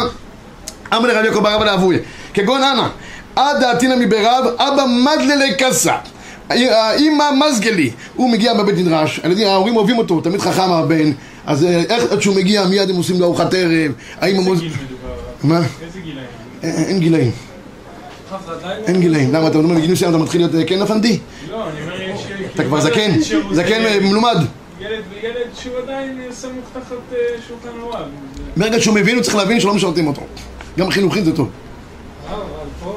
אמר לרב יעקב ברב לאבוי, כגון אנא, עד דעתינא מברב, אבא מדללי קסה. האמא מזגלי, הוא מגיע בבית מדרש, ההורים אוהבים אותו, תמיד חכם הבן, אז אה, איך עד שהוא מגיע מיד הם עושים לו ארוחת ערב, האמא מוז... איזה גיל מדובר? מה? איזה גילאים? אין אין גילאים, אין גילאים, למה אתה אומר בגיל מסוים אתה מתחיל להיות אה, כן אפנדי? לא, אני אומר, יש... אתה כבר זקן, זקן אה, מלומד, ילד, ילד שהוא עדיין אה, סמוך תחת אה, שולחן הוריו. ברגע שהוא מבין הוא צריך להבין שלא משרתים אותו, גם חינוכית זה טוב, אה, אבל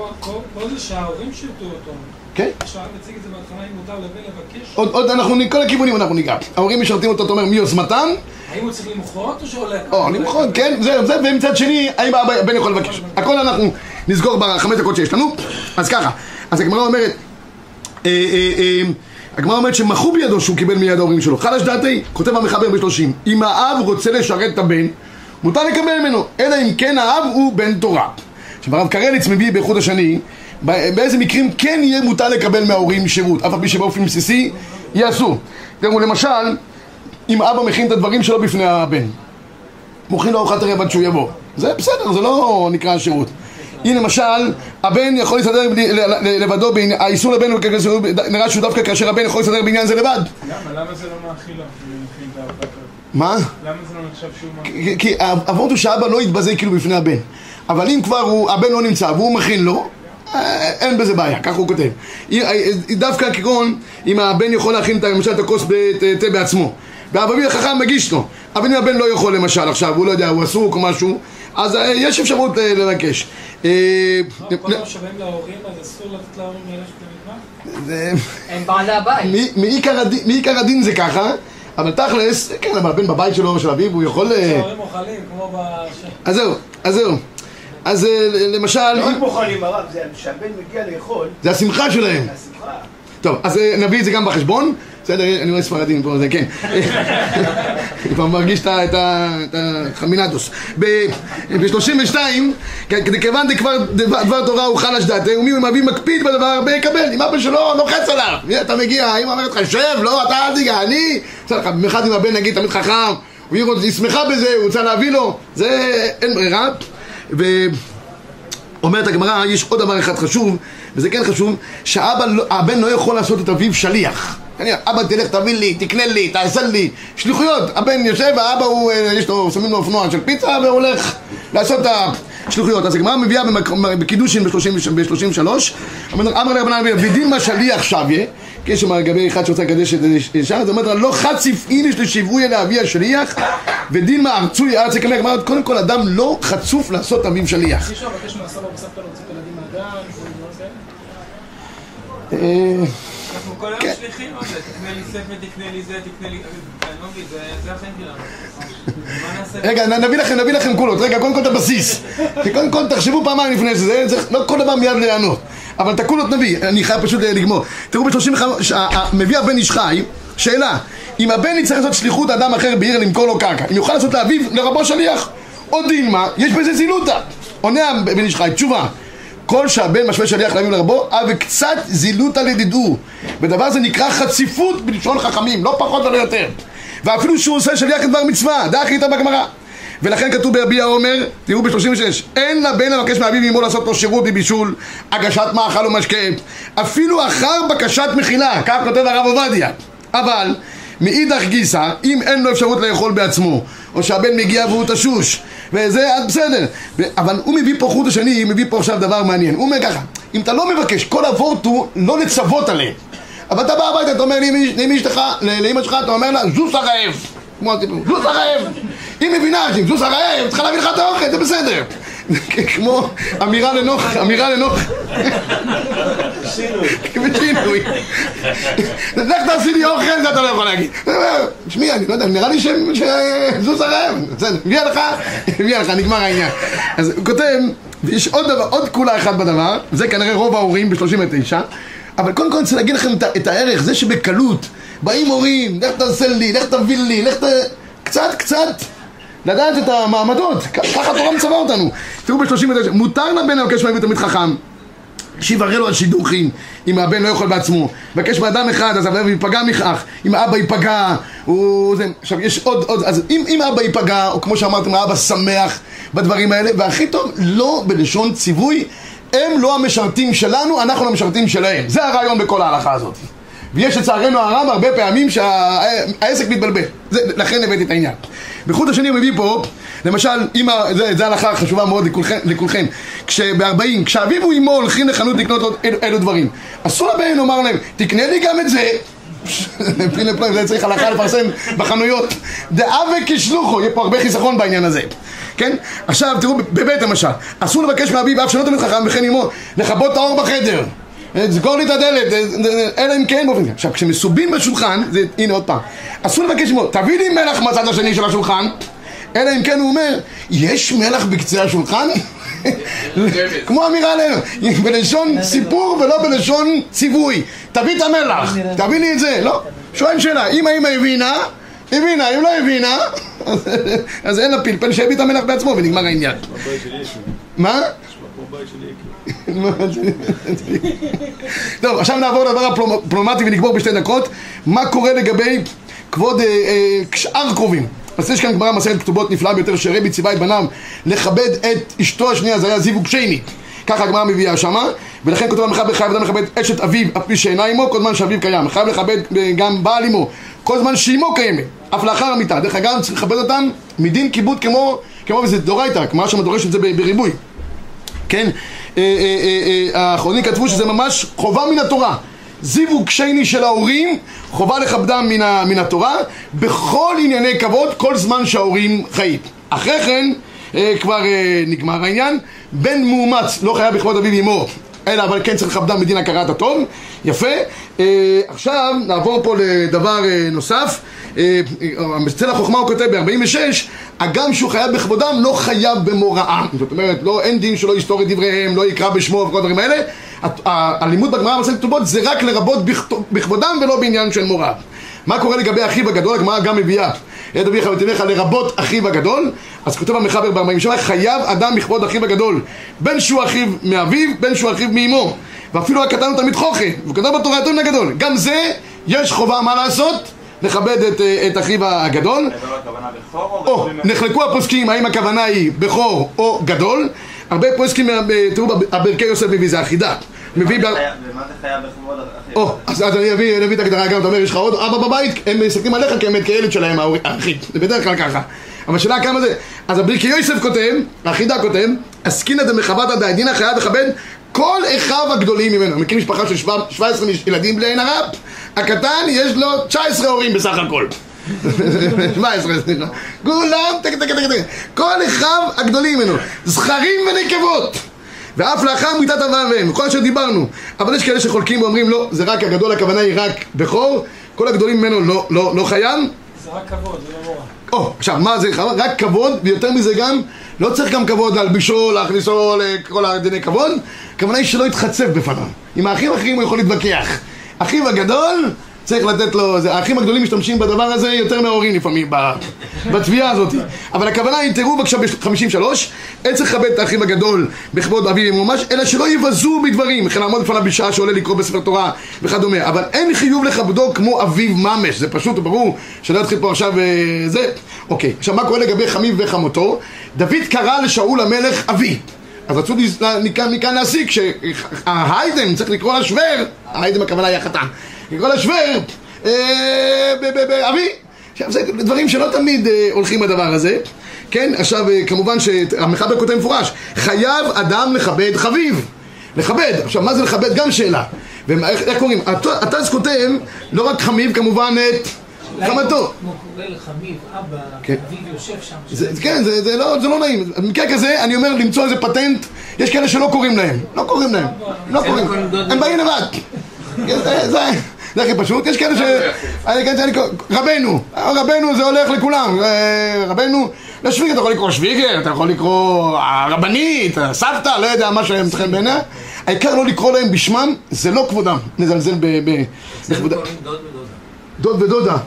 פה זה שההורים שירתו אותו. כן? עכשיו מציג את זה בהתחלה אם מותר לבן לבקש. עוד, אנחנו, מכל הכיוונים אנחנו ניגע, ההורים משרתים אותו, אתה אומר מיוזמתם, האם הוא צריך למחות או שעולה? או למחות, כן, זה, זה, ומצד שני, האם הבן יכול לבקש, הכל אנחנו נסגור בחמש דקות שיש לנו, אז ככה, אז הגמרא אומרת, אה, אה, אה, הגמרא אומרת שמחו בידו שהוא קיבל מיד ההורים שלו. חלש דעתי, כותב המחבר בשלושים, אם האב רוצה לשרת את הבן, מותר לקבל ממנו, אלא אם כן האב הוא בן תורה. עכשיו הרב קרליץ מביא באיחוד השני, באיזה מקרים כן יהיה מותר לקבל מההורים שירות, אף על פי שבאופן בסיסי יהיה אסור. תראו, למשל, אם אבא מכין את הדברים שלו בפני הבן, מוכין לו ארוחת ערב עד שהוא יבוא. זה בסדר, זה לא נקרא שירות. הנה למשל, הבן יכול להסתדר לבדו, האיסור לבן נראה שהוא דווקא כאשר הבן יכול להסתדר בעניין זה לבד. למה? למה זה לא מאכילה? מה? למה זה לא נחשב שהוא מאכיל? כי- האבות הוא שאבא לא יתבזה כאילו בפני הבן. אבל אם כבר הבן לא נמצא והוא מכין לו, אה, אין בזה בעיה, ככה הוא כותב. אם- אה, דווקא כגון, אם הבן יכול להכין את- למשל את הכוס תה בעצמו, והאביב החכם מגיש לו, אבל אם הבן לא יכול למשל עכשיו, הוא לא יודע, הוא עסוק או משהו, אז אה, יש אפשרות אה, לבקש. אה, כל פעם שבאים להורים אז אסור לתת להורים ללכת למטבח? הם בעלי הבית. מעיקר הדין- זה ככה, אבל תכלס, כן, אבל הבן בבית שלו של אביו, הוא יכול... אה, ההורים אוכלים כמו בש... אז זהו, אז זהו. אז אה, למשל, לא רק מוכנים הרב, זה שהבן מגיע לאכול, זה השמחה שלהם. השמחה. טוב, אז אה, נביא את זה גם בחשבון. בסדר, אני רואה ספרדים פה, זה כן. אני כבר מרגיש את ה- את ה- את החמינטוס. ב-32, כיוון דבר תורה הוא חלש דעתי, ומי מביא מקפיד בדבר הרבה יקבל. אם אבא שלו לוחץ עליו, אתה מגיע, האמא אומרת לך, שב, לא, אתה אל תיגע, אני... בסדר, במיוחד אם הבן נגיד תמיד חכם, והיא שמחה בזה, הוא רוצה להביא לו, זה אין ברירה. ו... אומרת הגמרא, יש עוד דבר אחד חשוב, וזה כן חשוב, שהבן לא יכול לעשות את אביו שליח. אבא תלך תביא לי, תקנה לי, תעשה לי, שליחויות. הבן יושב, האבא הוא, אה, יש לו, שמים לו אופנוע של פיצה והולך לעשות את השליחויות. אז הגמרא מביאה בקידושין ב-33, אמר לרבנן, ודין שליח שוויה, יש שם לגבי אחד שרוצה לקדש את אישה, אז אומרת לה, לא חציף איניש לשיווי לאבי השליח, ודין מה ארצוי ארצי כמך. כלומר, קודם כל אדם לא חצוף לעשות אביו שליח. אי כזה? אה, אנחנו כל היום כן. שליחים על זה, תקנה לי ספר, תקנה לי זה, תקנה לי... אני לא זה- זה החיים שלנו. רגע, נביא לכם, נביא לכם קולות. רגע, קודם כל את הבסיס. קודם כל תחשבו פעמיים לפני זה, זה לא כל דבר מיד לענות. אבל את הקולות נביא, אני חייב פשוט לגמור. תראו ב-35, מביא הבן איש חי, שאלה, אם הבן יצטרך לעשות שליחות אדם אחר בעיר למכור לו קרקע, אם יוכל לעשות לאביו, לרבו שליח, או דילמה, יש בזה זילותא. עונה הבן איש חי, תשובה. כל שהבן משווה שליח לאביו לרבו, אה וקצת זילותא לדידו. ודבר זה נקרא חציפות בלשון חכמים, לא פחות ולא יותר. ואפילו שהוא עושה שליח לדבר מצווה, דרך איתה בגמרא. ולכן כתוב ברבי העומר, תראו ב-36, אין לבן לבקש מאביו ואמו לעשות לו שירות בבישול, הגשת מאכל ומשקה, אפילו אחר בקשת מחילה, כך כותב הרב עובדיה. אבל מאידך גיסא, אם אין לו אפשרות לאכול בעצמו, או שהבן מגיע והוא תשוש, וזה עד בסדר. אבל הוא מביא פה חוט השני, מביא פה עכשיו דבר מעניין. הוא אומר ככה, אם אתה לא מבקש, כל אבות הוא לא לצוות עליהם. אבל אתה בא הביתה, אתה אומר לאמי שלך, לאמא שלך, אתה אומר לה, זוס הרעב. כמו הסיפור, זוס הרעב. היא מבינה שאם זוס הרעב, צריכה להביא לך את האוכל, זה בסדר. כמו אמירה לנוח, אמירה לנוח. בשינוי. בשינוי. לך תעשי לי אוכל, זה אתה לא יכול להגיד. תשמעי, אני לא יודע, נראה לי שזוז הרעב. בסדר, הביאה לך, הביאה לך, נגמר העניין. אז הוא כותב, ויש עוד דבר, עוד כולה אחת בדבר, זה כנראה רוב ההורים ב-39, אבל קודם כל אני רוצה להגיד לכם את הערך, זה שבקלות באים הורים, לך תעשה לי, לך תביא לי, לך ת... קצת, קצת. לדעת את המעמדות, ככה התורה מצווה אותנו. תראו ב-39, מותר לבן לבקש מהביא תלמיד חכם, שיברר לו על שידוכים, אם הבן לא יכול בעצמו. מבקש מאדם אחד, אז האב ייפגע מכך, אם האבא ייפגע, הוא... זה... עכשיו יש עוד, עוד, אז אם, אם האבא ייפגע, או כמו שאמרתם, האבא שמח בדברים האלה, והכי טוב, לא בלשון ציווי, הם לא המשרתים שלנו, אנחנו לא המשרתים שלהם. זה הרעיון בכל ההלכה הזאת. ויש לצערנו הרב הרבה פעמים שהעסק מתבלבל, זה, לכן הבאתי את העניין. בחוט השני הוא מביא פה, למשל, אמא, זה, הלכה חשובה מאוד לכולכם, לכולכם. כשבארבעים, כשאביו ואמו הולכים לחנות לקנות עוד אלו, אלו דברים, אסור לבן לומר להם, תקנה לי גם את זה. פילה פלאי, זה צריך הלכה לפרסם בחנויות. דאבה כשלוחו, יהיה פה הרבה חיסכון בעניין הזה. כן? עכשיו תראו, בבית למשל, אסור לבקש מאביו אף שלא תמיד חכם וכן אמו, לכבות את האור בחדר. סגור לי את הדלת, אלא אם כן באופן כזה. עכשיו, כשמסובים בשולחן, זה, הנה עוד פעם, אסור לבקש ממנו, תביא לי מלח מהצד השני של השולחן, אלא אם כן הוא אומר, יש מלח בקצה השולחן? כמו אמירה עלינו, בלשון סיפור ולא בלשון ציווי. תביא את המלח, תביא לי את זה, לא. שואל שאלה, אם האמא הבינה, הבינה, אם לא הבינה, אז- אין לה פלפל, שיביא את המלח בעצמו ונגמר העניין. מה? יקיר. טוב, עכשיו נעבור לדבר הפלומטי ונגמור בשתי דקות. מה קורה לגבי כבוד אה, אה, שאר קרובים? אז יש כאן גמרא מסכת כתובות נפלאה ביותר שרבי ציווה את בניו לכבד את אשתו השנייה, זה היה זיווג שני. ככה הגמרא מביאה שמה, ולכן כותב המחבר חייב אדם לכבד אשת אביו אף פי שאינה עמו כל זמן שאביו קיים. חייב לכבד אה, גם בעל עמו כל זמן שאימו קיימת, אף לאחר המיטה. דרך אגב צריך לכבד אותם מדין כיבוד כמו, כמו וזה דורייתא, כמו שם דורש את זה בריבוי. כן? אה, אה, אה, האחרונים כתבו שזה ממש חובה מן התורה. זיווג שני של ההורים, חובה לכבדם מן, ה, מן התורה, בכל ענייני כבוד, כל זמן שההורים חיים. אחרי כן, אה, כבר אה, נגמר העניין, בן מאומץ לא חייב בכבוד אביו ואמו, אלא אבל כן צריך לכבדם מדין הכרת הטוב, יפה. אה, עכשיו נעבור פה לדבר אה, נוסף, אה, אה, אצל החוכמה הוא כותב ב-46, הגם שהוא חייב בכבודם לא חייב במוראם, זאת אומרת לא, אין דין שלא יסתור את דבריהם, לא יקרא בשמו וכל הדברים האלה, הלימוד בגמרא במסכת כתובות זה רק לרבות בכבודם ולא בעניין של מורא. מה קורה לגבי אחיו הגדול? הגמרא גם מביאה יד אביך ותלך לרבות אחיו הגדול. אז כותב המחבר ב-47 חייב אדם בכבוד אחיו הגדול בין שהוא אחיו מאביו בין שהוא אחיו מאמו. ואפילו הקטן הוא תלמיד חוכם והוא כתב בתורה יותר מן הגדול גם זה יש חובה מה לעשות? לכבד את, אה, את אחיו הגדול. או, נחלקו הפוסקים האם הכוונה היא בכור או גדול? הרבה פוסקים, אה, תראו, הברכי יוסף מביא זה אחידה מביא. ומה זה חייב בכבוד אחי? או, אז אני אביא את ההגדרה גם, אתה אומר, יש לך עוד אבא בבית, הם מסתכלים עליך כאמת כילד שלהם, האחים, זה בדרך כלל ככה. אבל השאלה כמה זה, אז הברכי יוסף כותב, החידה כותב, עסקינא דמחבתא דאדינא חייב לכבד כל אחיו הגדולים ממנו. מכיר משפחה של 17 ילדים בלי עין הרע? הקטן יש לו 19 הורים בסך הכל. 17, סליחה. כולם. כל אחיו הגדולים ממנו. זכרים ונקבות. ואף לאחר מיתת אב ואם, כל אשר דיברנו. אבל יש כאלה שחולקים ואומרים לא, זה רק הגדול, הכוונה היא רק בכור, כל הגדולים ממנו לא, לא, לא חייב. זה רק כבוד, זה לא מורא. או, עכשיו, מה זה? רק כבוד, ויותר מזה גם, לא צריך גם כבוד להלבישו, להכניסו לכל הדיני כבוד, הכוונה היא שלא יתחצף בפניו. עם האחים האחרים הוא יכול להתווכח. אחיו הגדול, צריך לתת לו, זה, האחים הגדולים משתמשים בדבר הזה יותר מההורים לפעמים, בתביעה הזאת. אבל הכוונה היא, תראו בבקשה ב-53, אין צריך לכבד את האחים הגדול בכבוד אביו ממש, אלא שלא יבזו בדברים, וכן לעמוד בפניו בשעה שעולה לקרוא בספר תורה וכדומה. אבל אין חיוב לכבדו כמו אביו ממש, זה פשוט וברור, שלא יתחיל פה עכשיו אה, זה. אוקיי, עכשיו מה קורה לגבי חמיו וחמותו? דוד קרא לשאול המלך אבי. אז רצו מכאן, להסיק שההיידם צריך לקרוא לשוור, ההיידם הכוונה היא החתן, לקרוא אה, ב- באבי. עכשיו זה דברים שלא תמיד אה, הולכים בדבר הזה, כן? עכשיו אה, כמובן שהמחבר כותב מפורש, חייב אדם לכבד חביב, לכבד, עכשיו מה זה לכבד? גם שאלה, ואיך איך קוראים? הט- הט"ז כותב לא רק חמיב כמובן את חמתו. כמו קורא לחביב, אבא, כן. אביו יושב שם. זה, כן, זה, זה, לא, זה לא נעים. במקרה כזה, אני אומר למצוא איזה פטנט, יש כאלה שלא קוראים להם. לא קוראים להם. לא קוראים. הם באים לבד. זה, הכי פשוט. יש כאלה ש... אני, כן, רבנו. רבנו זה הולך לכולם. אה, רבנו, לשוויגר אתה יכול לקרוא שוויגר, אתה יכול לקרוא הרבנית, הסבתא, לא יודע מה שהם צריכים בעיניה. העיקר לא לקרוא להם בשמם, זה לא כבודם. נזלזל בכבודם. דוד ודודה.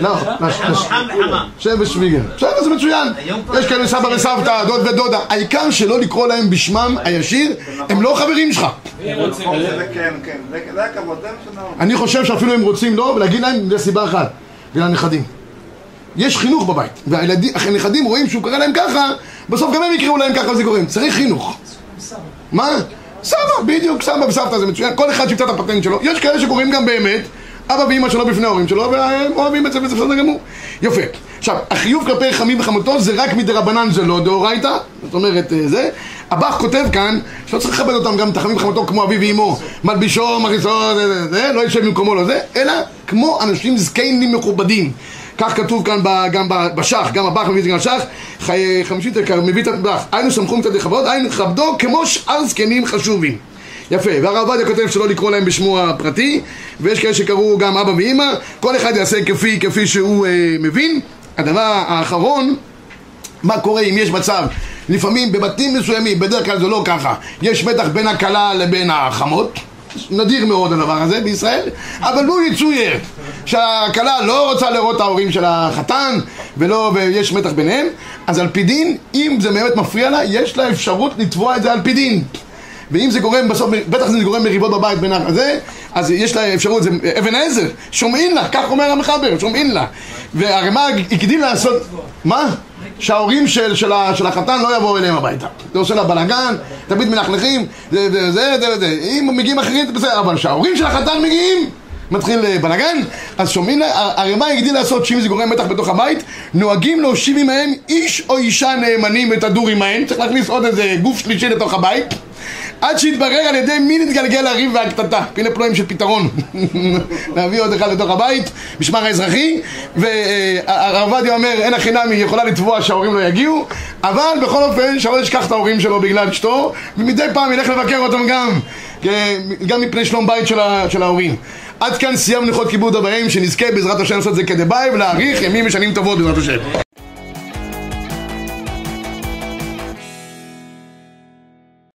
לא. שם ושוויגר. בסדר, זה מצוין. יש כאלה סבא וסבתא, דוד ודודה. העיקר שלא לקרוא להם בשמם הישיר, הם לא חברים שלך. לזה. כן, כן. אני חושב שאפילו הם רוצים לא, ולהגיד להם, זה סיבה אחת. בגלל הנכדים. יש חינוך בבית, והנכדים רואים שהוא קורא להם ככה, בסוף גם הם יקראו להם ככה וזה קוראים. צריך חינוך. מה? סבא, בדיוק, סבא וסבתא זה מצוין. כל אחד שימצא את הפטנט שלו. יש כאלה שקוראים גם באמת, אבא ואמא שלו בפני ההורים שלו, והם אוהבים את זה וזה בסדר גמור. יפה. עכשיו, החיוב כלפי חמים וחמותו זה רק מדרבנן, זה לא דאורייתא. זאת אומרת, אה, זה. הבח כותב כאן, שלא צריך לכבד אותם גם את החמים וחמותו כמו אביו ואמו, מלבישו, זה, לא יושב במקומו לא זה, אלא כמו אנשים זקנים מכובדים. כך כתוב כאן גם בשח, גם הבח מביא את זה גם בשח, חמישית יקר, מביא את הבח, היינו סמכו מצד לכבוד, היינו כבדו כמו שאר זקנים חשובים. יפה, והרב עובדיה כותב שלא לקרוא להם בשמו הפרטי, ויש כאלה שקראו גם אבא ואימא, כל אחד יעשה כפי, כפי שהוא אה, מבין. הדבר האחרון, מה קורה אם יש מצב, לפעמים בבתים מסוימים, בדרך כלל זה לא ככה, יש מתח בין הכלה לבין החמות, נדיר מאוד הדבר הזה בישראל, אבל לו יצויר שהכלה לא רוצה לראות את ההורים של החתן ולא, ויש מתח ביניהם, אז על פי דין, אם זה באמת מפריע לה, יש לה אפשרות לתבוע את זה על פי דין. ואם זה גורם בסוף, בטח זה גורם מריבות בבית בין הזה, אז יש לה אפשרות, זה אבן עזר, שומעים לה, כך אומר המחבר, שומעים לה. והרי מה הגדיל לעשות, מה? שההורים של, של, של החתן לא יבואו אליהם הביתה. זה עושה לה בלאגן, תמיד מלכלכים, זה זה זה זה זה. אם מגיעים אחרים בסדר, אבל כשההורים של החתן מגיעים, מתחיל אה, בלאגן, אז שומעים מה הגדיל לעשות שאם זה גורם מתח בתוך הבית, נוהגים להושיב עמהם איש או אישה נאמנים ותדור עמהם, צריך להכניס עוד איזה גוף שלישי לתוך הבית. עד שיתברר על ידי מי נתגלגל הריב והקטטה. הנה פלואים של פתרון. להביא עוד אחד לתוך הבית, משמר האזרחי, והרב עובדיה אומר, אין החינמי יכולה לתבוע שההורים לא יגיעו, אבל בכל אופן, שלא ישכח את ההורים שלו בגלל אשתו, ומדי פעם ילך לבקר אותם גם, כן, גם מפני שלום בית של, ה- של ההורים. עד כאן סיימנו לכבוד כיבוד ואם, שנזכה בעזרת השם לעשות את זה כדבעי ולהאריך ימים ושנים טובות בעזרת השם.